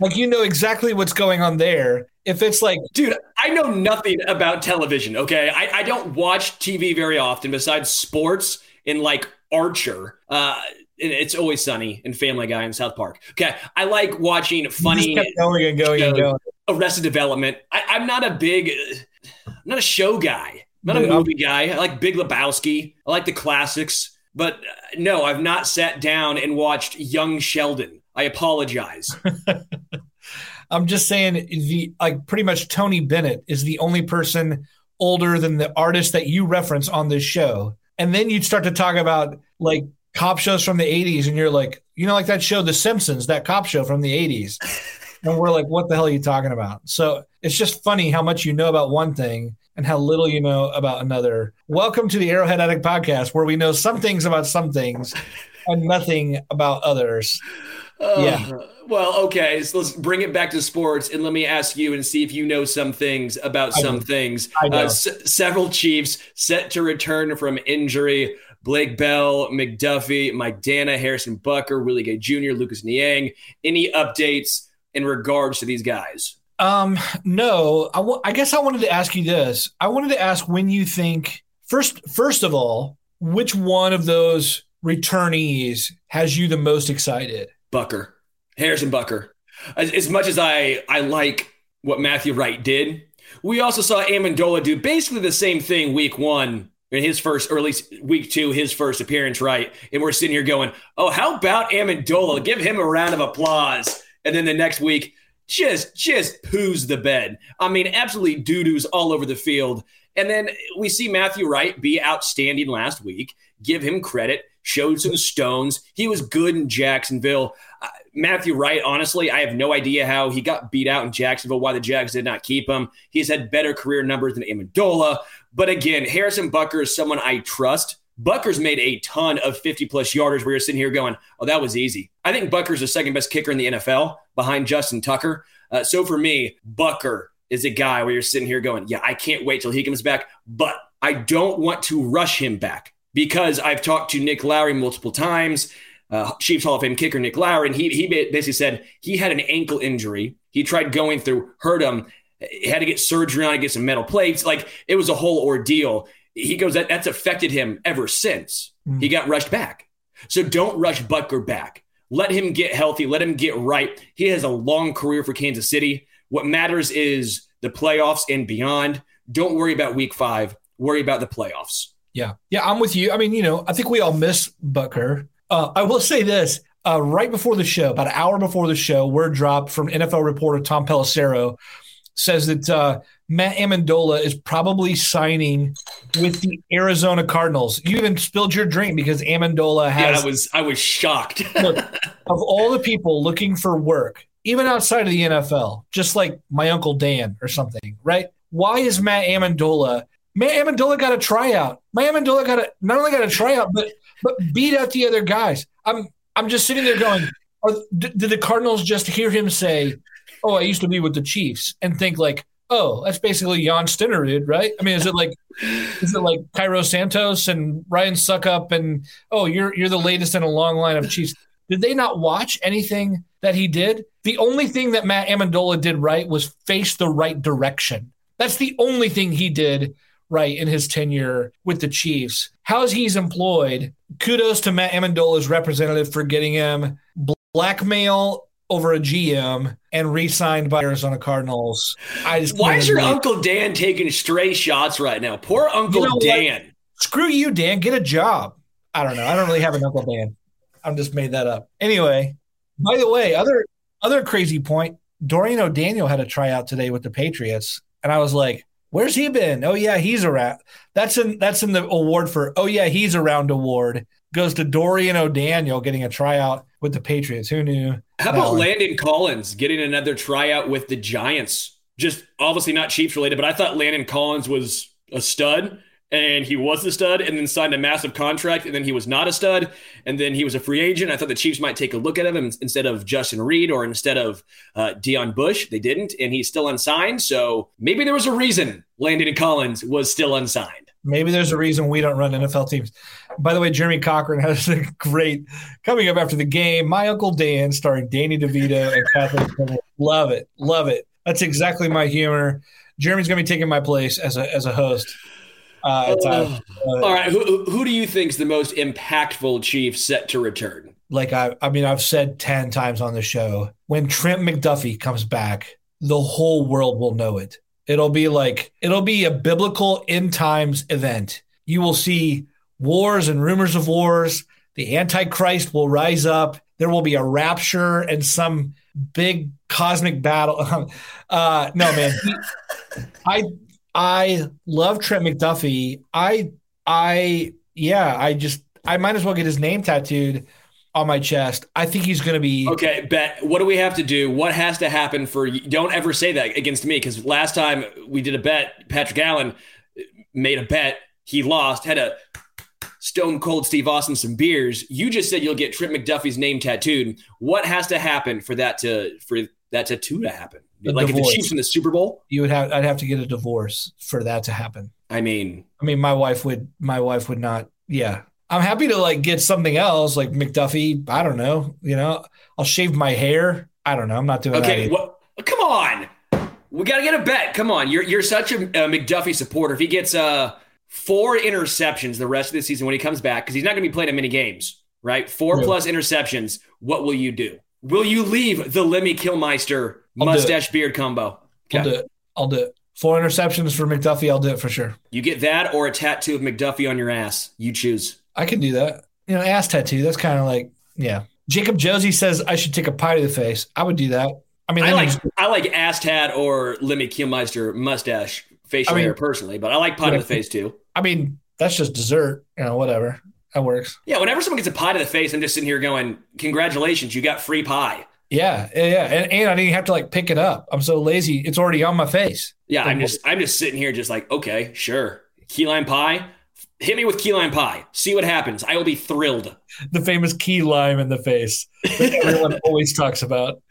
B: Like you know exactly what's going on there. If it's like,
A: dude, I know nothing about television. Okay, I, I don't watch TV very often besides sports and like Archer. Uh, and it's always sunny and Family Guy in South Park. Okay, I like watching funny.
B: going and going and going.
A: Arrested Development. I, am not a big, I'm not a show guy. I'm not a movie guy. I like Big Lebowski. I like the classics. But uh, no, I've not sat down and watched Young Sheldon. I apologize. [LAUGHS]
B: I'm just saying the like pretty much Tony Bennett is the only person older than the artist that you reference on this show. And then you'd start to talk about like cop shows from the 80s and you're like, you know like that show The Simpsons, that cop show from the 80s. [LAUGHS] and we're like, what the hell are you talking about? So it's just funny how much you know about one thing and how little you know about another. Welcome to the Arrowhead Addict podcast, where we know some things about some things and nothing about others.
A: Uh, yeah. Well, okay. So let's bring it back to sports, and let me ask you and see if you know some things about I some know. things.
B: Uh,
A: s- several Chiefs set to return from injury. Blake Bell, McDuffie, Mike Danna, Harrison Butker, Willie Gay Jr., Lucas Niang. Any updates in regards to these guys?
B: Um, no. I, w- I guess I wanted to ask you this. I wanted to ask when you think first. First of all, which one of those returnees has you the most excited?
A: Butker, Harrison Butker. As, as much as I I like what Matthew Wright did, we also saw Amendola do basically the same thing week one in his first, or at least week two, his first appearance, right? And we're sitting here going, oh, how about Amendola? Give him a round of applause. And then the next week, just just poos the bed. I mean, absolutely doo doos all over the field. And then we see Matthew Wright be outstanding last week. Give him credit. Showed some stones. He was good in Jacksonville. Uh, Matthew Wright, honestly, I have no idea how he got beat out in Jacksonville. Why the Jags did not keep him. He's had better career numbers than Amendola. But again, Harrison Butker is someone I trust. Butker's made a ton of 50 plus yarders where you're sitting here going, oh, that was easy. I think Butker's the second best kicker in the NFL behind Justin Tucker. Uh, so for me, Butker is a guy where you're sitting here going, yeah, I can't wait till he comes back, but I don't want to rush him back because I've talked to Nick Lowery multiple times, uh, Chiefs Hall of Fame kicker Nick Lowery, and he, he basically said he had an ankle injury. He tried going through, hurt him, had to get surgery on, get some metal plates. Like it was a whole ordeal he goes that that's affected him ever since mm. he got rushed back. So don't rush Butker back. Let him get healthy. Let him get right. He has a long career for Kansas City. What matters is the playoffs and beyond. Don't worry about week five. Worry about the playoffs.
B: Yeah. Yeah, I'm with you. I mean, you know, I think we all miss Butker. Uh, I will say this uh, right before the show, about an hour before the show, word dropped from NFL reporter Tom Pelissero says that uh, Matt Amendola is probably signing with the Arizona Cardinals. You even spilled your drink because Amendola has.
A: Yeah, I was I was shocked. [LAUGHS]
B: look, of all the people looking for work, even outside of the NFL, just like my uncle Dan or something, right? Why is Matt Amendola? Matt Amendola got a tryout. Matt Amendola got a not only got a tryout, but but beat out the other guys. I'm I'm just sitting there going, are, did the Cardinals just hear him say, "Oh, I used to be with the Chiefs," and think like, oh, that's basically Jan Stenerud, right? I mean, is it like is it like Cairo Santos and Ryan Succop and oh, you're you're the latest in a long line of Chiefs? Did they not watch anything that he did? The only thing that Matt Amendola did right was face the right direction. That's the only thing he did right in his tenure with the Chiefs. How he's employed, kudos to Matt Amendola's representative for getting him blackmail over a GM and re-signed by Arizona Cardinals. I just
A: why is your Uncle Dan taking stray shots right now? Poor Uncle you know Dan.
B: What? Screw you, Dan. Get a job. I don't know. I don't really have an Uncle Dan. I'm just made that up. Anyway, by the way, other other crazy point. Dorian O'Daniel had a tryout today with the Patriots, and I was like, "Where's he been? Oh yeah, he's around." That's in that's in the award for. Oh yeah, he's around award goes to Dorian O'Daniel getting a tryout with the Patriots. Who knew?
A: How about Landon Collins getting another tryout with the Giants? Just obviously not Chiefs related, but I thought Landon Collins was a stud and he was a stud and then signed a massive contract and then he was not a stud and then he was a free agent. I thought the Chiefs might take a look at him instead of Justin Reid or instead of uh, Deon Bush. They didn't, and he's still unsigned. So maybe there was a reason Landon Collins was still unsigned.
B: Maybe there's a reason we don't run NFL teams. By the way, Jeremy Cochran [LAUGHS] has a great coming up after the game. My Uncle Dan, starring Danny DeVito and Kathleen. Love it, love it. That's exactly my humor. Jeremy's going to be taking my place as a as a host. Uh,
A: uh, all right, who who do you think is the most impactful Chief set to return?
B: Like I, I mean, I've said ten times on the show. When Trent McDuffie comes back, the whole world will know it. It'll be like it'll be a biblical end times event. You will see wars and rumors of wars. The Antichrist will rise up. There will be a rapture and some big cosmic battle. [LAUGHS] uh, no, man. [LAUGHS] I I love Trent McDuffie. I I yeah. I just I might as well get his name tattooed on my chest. I think he's going to be
A: okay. Bet. What do we have to do? What has to happen for? Don't ever say that against me because last time we did a bet, Patrick Allen made a bet. He lost. Had a Stone Cold Steve Austin some beers. You just said you'll get Trent McDuffie's name tattooed. What has to happen for that to for that tattoo to happen?
B: A
A: like if
B: divorce.
A: the Chiefs in the Super Bowl?
B: You would have I'd have to get a divorce for that to happen.
A: I mean,
B: I mean, my wife would my wife would not. Yeah. I'm happy to like get something else like McDuffie. I don't know. You know, I'll shave my hair. I don't know. I'm not doing that.
A: okay, what? Come on, we got to get a bet. Come on, you're you're such a, a McDuffie supporter. If he gets uh four interceptions the rest of the season when he comes back, because he's not going to be playing in many games, right? Four
B: Yeah.
A: plus interceptions. What will you do? Will you leave the Lemmy Kilmister
B: I'll
A: mustache beard combo?
B: I'll do it. I'll do it. Four interceptions for McDuffie. I'll do it for sure.
A: You get that or a tattoo of McDuffie on your ass. You choose.
B: I can do that. You know, ass tattoo. That's kind of like, yeah. Jacob Josie says I should take a pie to the face. I would do that. I mean,
A: I like I like ass tat or Lemmy Kilmister mustache facial
B: I mean-
A: hair personally, but I like pie to the face too.
B: I mean, that's just dessert. You know, whatever. That works.
A: Yeah, whenever someone gets a pie to the face, I'm just sitting here going, "Congratulations, you got free pie."
B: Yeah, yeah, yeah. And, and I didn't have to like pick it up. I'm so lazy. It's already on my face.
A: Yeah, I'm just I'm just sitting here just like, okay, sure. Key lime pie. Hit me with key lime pie. See what happens. I will be thrilled.
B: The famous key lime in the face that everyone [LAUGHS] always talks about.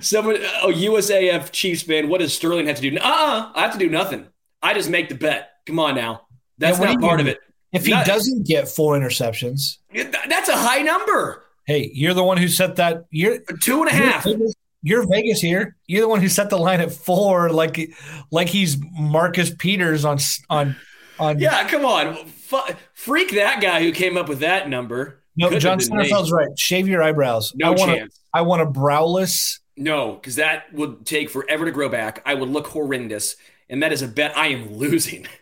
A: Someone oh USAF Chiefs fan, what does Sterling have to do? Uh-uh, I have to do nothing. I just make the bet. Come on now. That's
B: Yeah,
A: not part of it.
B: If he
A: Not-
B: doesn't get four interceptions,
A: That's a high number.
B: hey, you're the one who set that. You're
A: Two and a half.
B: You're, you're Vegas here. You're the one who set the line at four, like like he's Marcus Peters on on on.
A: Yeah, come on. Fu- freak that guy who came up with that number.
B: no, John
A: have been me.
B: Sonnenfeld's right. Shave your eyebrows.
A: No
B: I want
A: chance.
B: I want a browless.
A: No, because that would take forever to grow back. I would look horrendous, and that is a bet I am losing. [LAUGHS]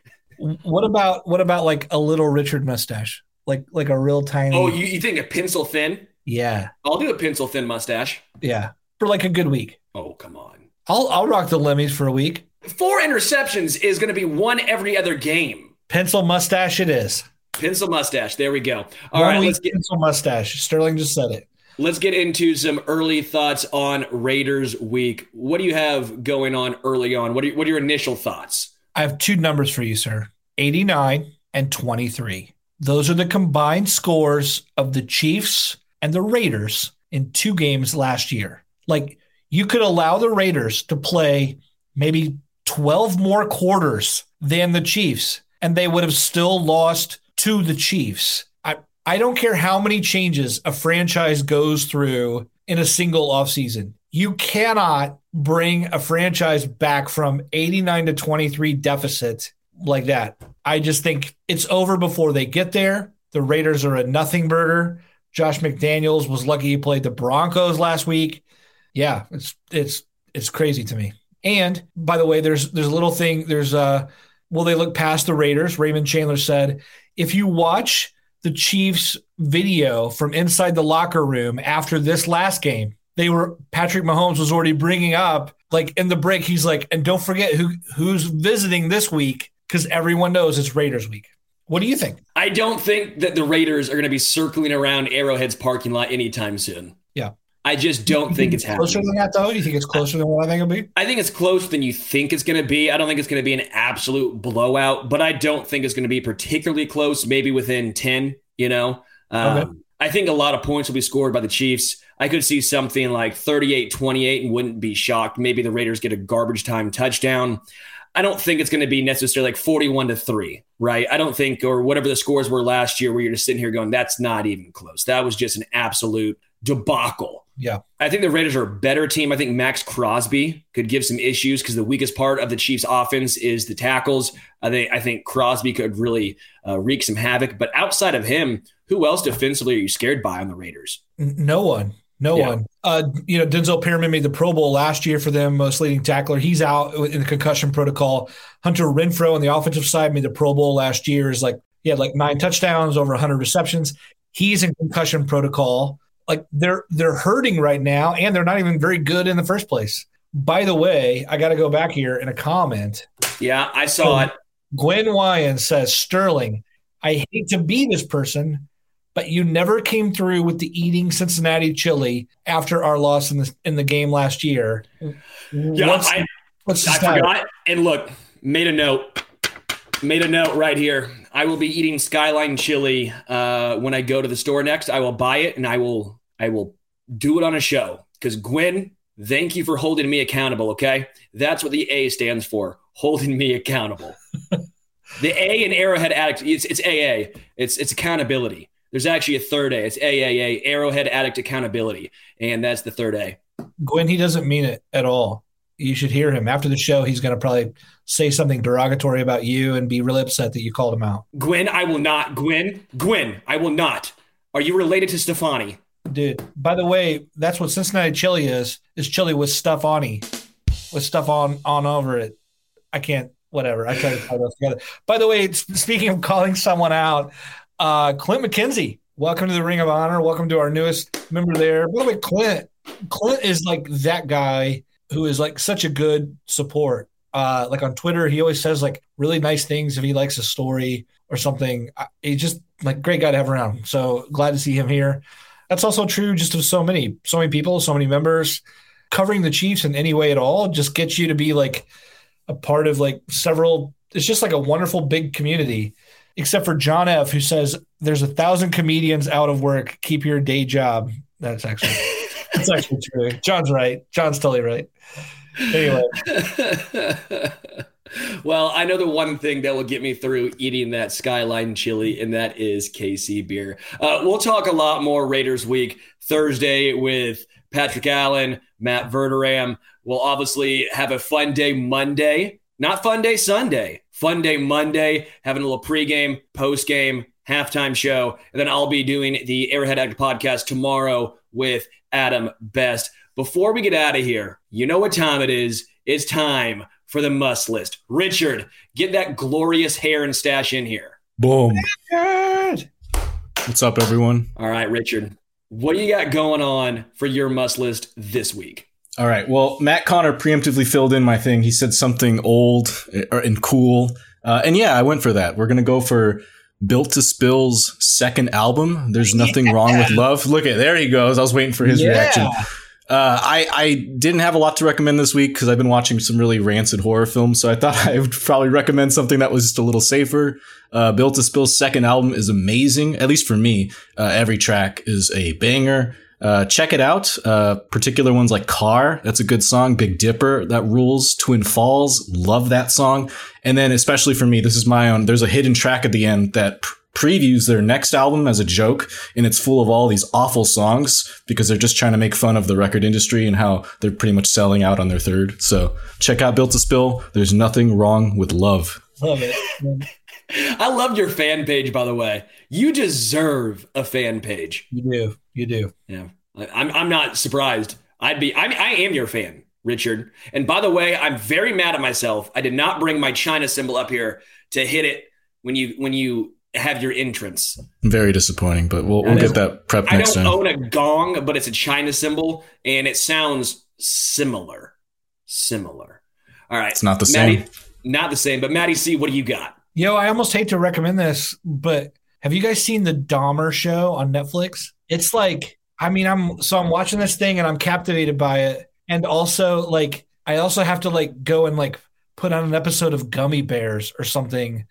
B: What about what about like a little Richard mustache, like like a real tiny.
A: Oh, you, you think a pencil thin?
B: yeah,
A: I'll do a pencil thin mustache.
B: yeah, for like a good week.
A: Oh, come on.
B: I'll I'll rock the Lemmies for a week.
A: Four interceptions is going to be one every other game.
B: Pencil mustache, it is.
A: Pencil mustache. There we go. All right, let's get
B: pencil mustache. Sterling just said it.
A: let's get into some early thoughts on Raiders week. What do you have going on early on? What are what are your initial thoughts?
B: I have two numbers for you, sir 89 and 23. Those are the combined scores of the Chiefs and the Raiders in two games last year. Like, you could allow the Raiders to play maybe 12 more quarters than the Chiefs, and they would have still lost to the Chiefs. I, I don't care how many changes a franchise goes through in a single offseason. You cannot bring a franchise back from 89 to 23 deficit like that. I just think it's over before they get there. The Raiders are a nothing burger. Josh McDaniels was lucky he played the Broncos last week. Yeah, it's it's it's crazy to me. And by the way, there's there's a little thing. There's uh, will they look past the Raiders? Raymond Chandler said, if you watch the Chiefs video from inside the locker room after this last game, they were Patrick Mahomes was already bringing up like in the break. He's like, and don't forget who who's visiting this week because everyone knows it's Raiders week. What do you think?
A: I don't think that the Raiders are going to be circling around Arrowhead's parking lot anytime soon.
B: Yeah.
A: I just don't think it's
B: closer than that though. Do you think it's closer than what I think it'll be?
A: I think it's closer than you think it's going to be. I don't think it's going to be an absolute blowout, but I don't think it's going to be particularly close, maybe within 10, you know? Um,
B: Okay.
A: I think a lot of points will be scored by the Chiefs. I could see something like 38 28 and wouldn't be shocked. Maybe the Raiders get a garbage time touchdown. I don't think it's going to be necessarily like 41 to 3, right? I don't think, or whatever the scores were last year, where you're just sitting here going, that's not even close. That was just an absolute debacle.
B: Yeah.
A: I think the Raiders are a better team. I think Maxx Crosby could give some issues because the weakest part of the Chiefs' offense is the tackles. I think I think Crosby could really uh, wreak some havoc. But outside of him, who else defensively are you scared by on the Raiders?
B: No one. No
A: Yeah.
B: one. Uh, you know, Denzel Perryman made the Pro Bowl last year for them, most leading tackler. He's out in the concussion protocol. Hunter Renfrow on the offensive side made the Pro Bowl last year. Is like he had like nine touchdowns, over 100 receptions. He's in concussion protocol. Like they're they're hurting right now, and they're not even very good in the first place. By the way, I got to go back here in a comment.
A: Yeah, I saw it.
B: Gwen Wyan says, Sterling, I hate to be this person, but you never came through with the eating Cincinnati chili after our loss in the in the game last year.
A: Yeah,
B: what's,
A: I,
B: what's the
A: I forgot. And look, made a note. Made a note right here. I will be eating Skyline chili uh, when I go to the store next. I will buy it and I will I will do it on a show because Gwen, thank you for holding me accountable. Okay, that's what the A stands for, holding me accountable. [LAUGHS] the A in Arrowhead Addict, it's, it's AA. It's it's accountability. There's actually a third A. It's AAA, Arrowhead Addict Accountability, and that's the third A.
B: Gwen, he doesn't mean it at all. You should hear him after the show. He's going to probably say something derogatory about you and be really upset that you called him out.
A: Gwen, I will not. Gwen, Gwen, I will not. Are you related to Stefani?
B: Dude, by the way, that's what Cincinnati chili is. Is chili with stuff on it, with stuff on on over it. I can't. Whatever. I try to tie those together. By the way, speaking of calling someone out, uh, Clint McKenzie, welcome to the Ring of Honor. Welcome to our newest member there. By the way, Clint, Clint is like that guy who is like such a good support. Uh, like on Twitter, he always says like really nice things if he likes a story or something. He's just like great guy to have around. So glad to see him here. That's also true just of so many, so many people, so many members. Covering the Chiefs in any way at all just gets you to be like a part of like several. It's just like a wonderful big community except for John F., who says there's a thousand comedians out of work. Keep your day job. That's actually that's actually true. John's right. John's totally right. Anyway. [LAUGHS]
A: well, I know the one thing that will get me through eating that Skyline chili, and that is KC beer. Uh, we'll talk a lot more Raiders week Thursday with Patrick Allen, Matt Verderame. We'll obviously have a fun day Monday, not fun day Sunday. Fun day Monday, having a little pregame, postgame, halftime show. And then I'll be doing the Arrowhead Addict podcast tomorrow with Adam Best. Before we get out of here, you know what time it is. It's time for the must list. Richard, get that glorious hair and stash in here.
C: Boom. What's up, everyone?
A: All right, Richard. What do you got going on for your must list this week?
C: All right. Well, Matt Conner preemptively filled in my thing. He said something old and cool. Uh, and yeah, I went for that. We're going to go for Built to Spill's second album. There's nothing yeah. wrong with love. Look at there he goes. I was waiting for his yeah. reaction. Uh, I, I didn't have a lot to recommend this week because I've been watching some really rancid horror films. So I thought [LAUGHS] I would probably recommend something that was just a little safer. Uh, Built to Spill's second album is amazing, at least for me. Uh, every track is a banger. Uh, check it out. Uh, particular ones like Car, that's a good song. Big Dipper, that rules. Twin Falls, love that song. And then, especially for me, this is my own. There's a hidden track at the end that pr- previews their next album as a joke, and it's full of all these awful songs because they're just trying to make fun of the record industry and how they're pretty much selling out on their third. So check out Built to Spill. There's nothing wrong with love.
B: Love it.
A: I love your fan page, by the way. You deserve a fan page.
B: You do. You do.
A: Yeah. I'm, I'm not surprised. I'd be, I, I am your fan, Richard. And by the way, I'm very mad at myself. I did not bring my China cymbal up here to hit it when you, when you have your entrance.
C: Very disappointing, but we'll, we'll get that prep
A: I
C: next
A: don't
C: time.
A: own a gong, but it's a China cymbal and it sounds similar. Similar. All right.
C: It's not the
A: Maddie,
C: same.
A: Not the same, but Maddie C, what do you got?
B: Yo, I almost hate to recommend this, but have you guys seen the Dahmer show on Netflix? It's like, I mean, I'm so I'm watching this thing and I'm captivated by it. And also, like, I also have to like go and like put on an episode of Gummy Bears or something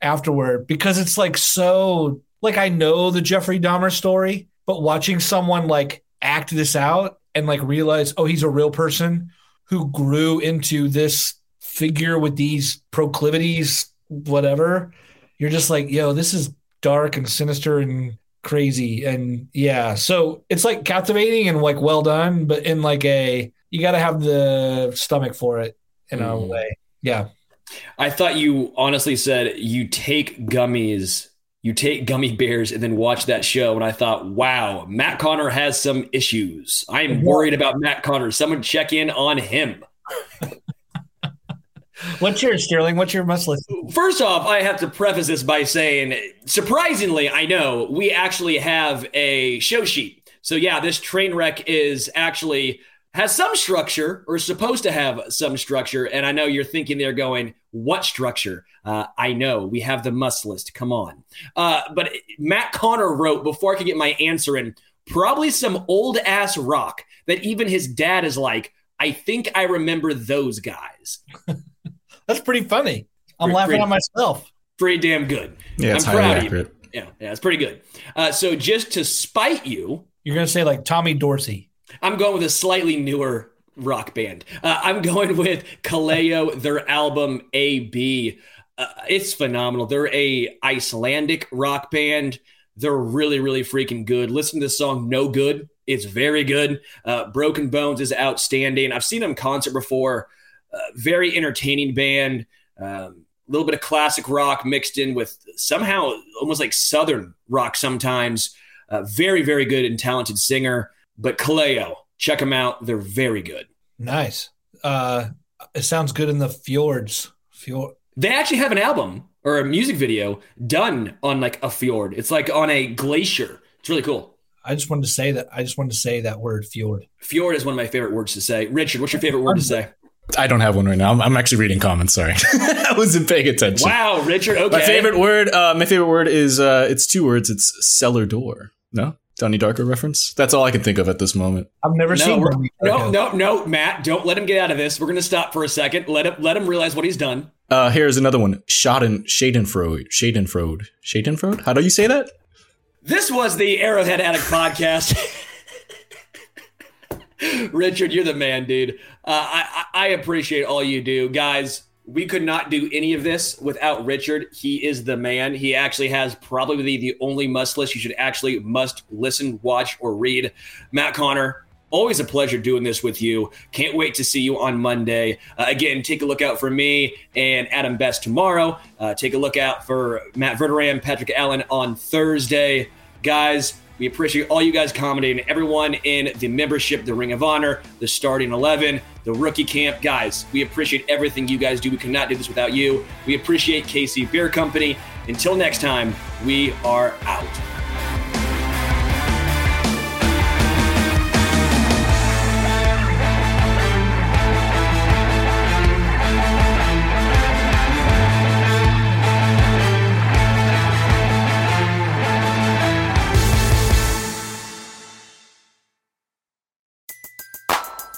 B: afterward because it's like so like I know the Jeffrey Dahmer story, but watching someone like act this out and like realize, oh, he's a real person who grew into this figure with these proclivities whatever, you're just like, yo, this is dark and sinister and crazy. And yeah, so it's like captivating and like well done, but in like a, you got to have the stomach for it in a mm. way. Yeah.
A: I thought you honestly said you take gummies, you take gummy [LAUGHS] bears and then watch that show. And I thought, wow, Matt Conner has some issues. I'm worried about Matt Conner. Someone check in on him. [LAUGHS]
B: What's your Sterling? What's your must list?
A: First off, I have to preface this by saying, surprisingly, I know we actually have a show sheet. So yeah, this train wreck is actually has some structure or is supposed to have some structure. And I know you're thinking they're going, what structure? Uh, I know we have the must list. Come on. Uh, but Matt Conner wrote before I could get my answer in, probably some old ass rock that even his dad is like, I think I remember those guys. [LAUGHS]
B: That's pretty funny. I'm pretty, laughing pretty, at myself.
A: pretty damn good.
C: Yeah, it's
A: I'm
C: highly
A: proud of you. Yeah, yeah, it's pretty good. Uh, so just to spite you,
B: You're gonna say like Tommy Dorsey.
A: I'm going with a slightly newer rock band. Uh, I'm going with Kaleo, their album AB. Uh, it's phenomenal. They're a Icelandic rock band. They're really, really freaking good. Listen to the song "No Good." It's very good. Uh, Broken Bones is outstanding. I've seen them concert before. Uh, very entertaining band. Um, a little bit of classic rock mixed in with somehow almost like southern rock sometimes. Uh, very, very good and talented singer. But Kaleo, check them out. They're very good.
B: Nice. Uh, it sounds good in the fjords. Fjord.
A: They actually have an album or a music video done on like a fjord. It's like on a glacier. It's really cool.
B: I just wanted to say that. I just wanted to say that word fjord.
A: Fjord is one of my favorite words to say. Richard, what's your favorite word to say?
C: I don't have one right now. I'm, I'm actually reading comments. Sorry, [LAUGHS] I wasn't paying attention.
A: Wow, Richard. Okay.
C: My favorite word. Uh, my favorite word is. Uh, it's two words. It's cellar door. No, Donnie Darko reference. That's all I can think of at this moment.
B: I've never
A: No,
B: seen. Donnie
A: no,
B: Darko.
A: no, no, Matt. Don't let him get out of this. We're gonna stop for a second. Let him let him realize what he's done.
C: Uh, here's another one. Schaden, Schadenfreude, Schadenfreude, Schadenfreude. How do you say that?
A: This was the Arrowhead Addict podcast. [LAUGHS] Richard, you're the man, dude. Uh, I, I I appreciate all you do, guys. We could not do any of this without Richard. He is the man. He actually has probably the only must list you should actually must listen, watch, or read. Matt Conner, always a pleasure doing this with you. Can't wait to see you on Monday. Uh, again, take a look out for me and Adam Best tomorrow. Uh, take a look out for Matt Verderame, Patrick Allen on Thursday. Guys, we appreciate all you guys commenting, everyone in the membership, the Ring of Honor, the starting 11, the rookie camp. Guys, we appreciate everything you guys do. We could not do this without you. We appreciate KC Beer Company. Until next time, we are out.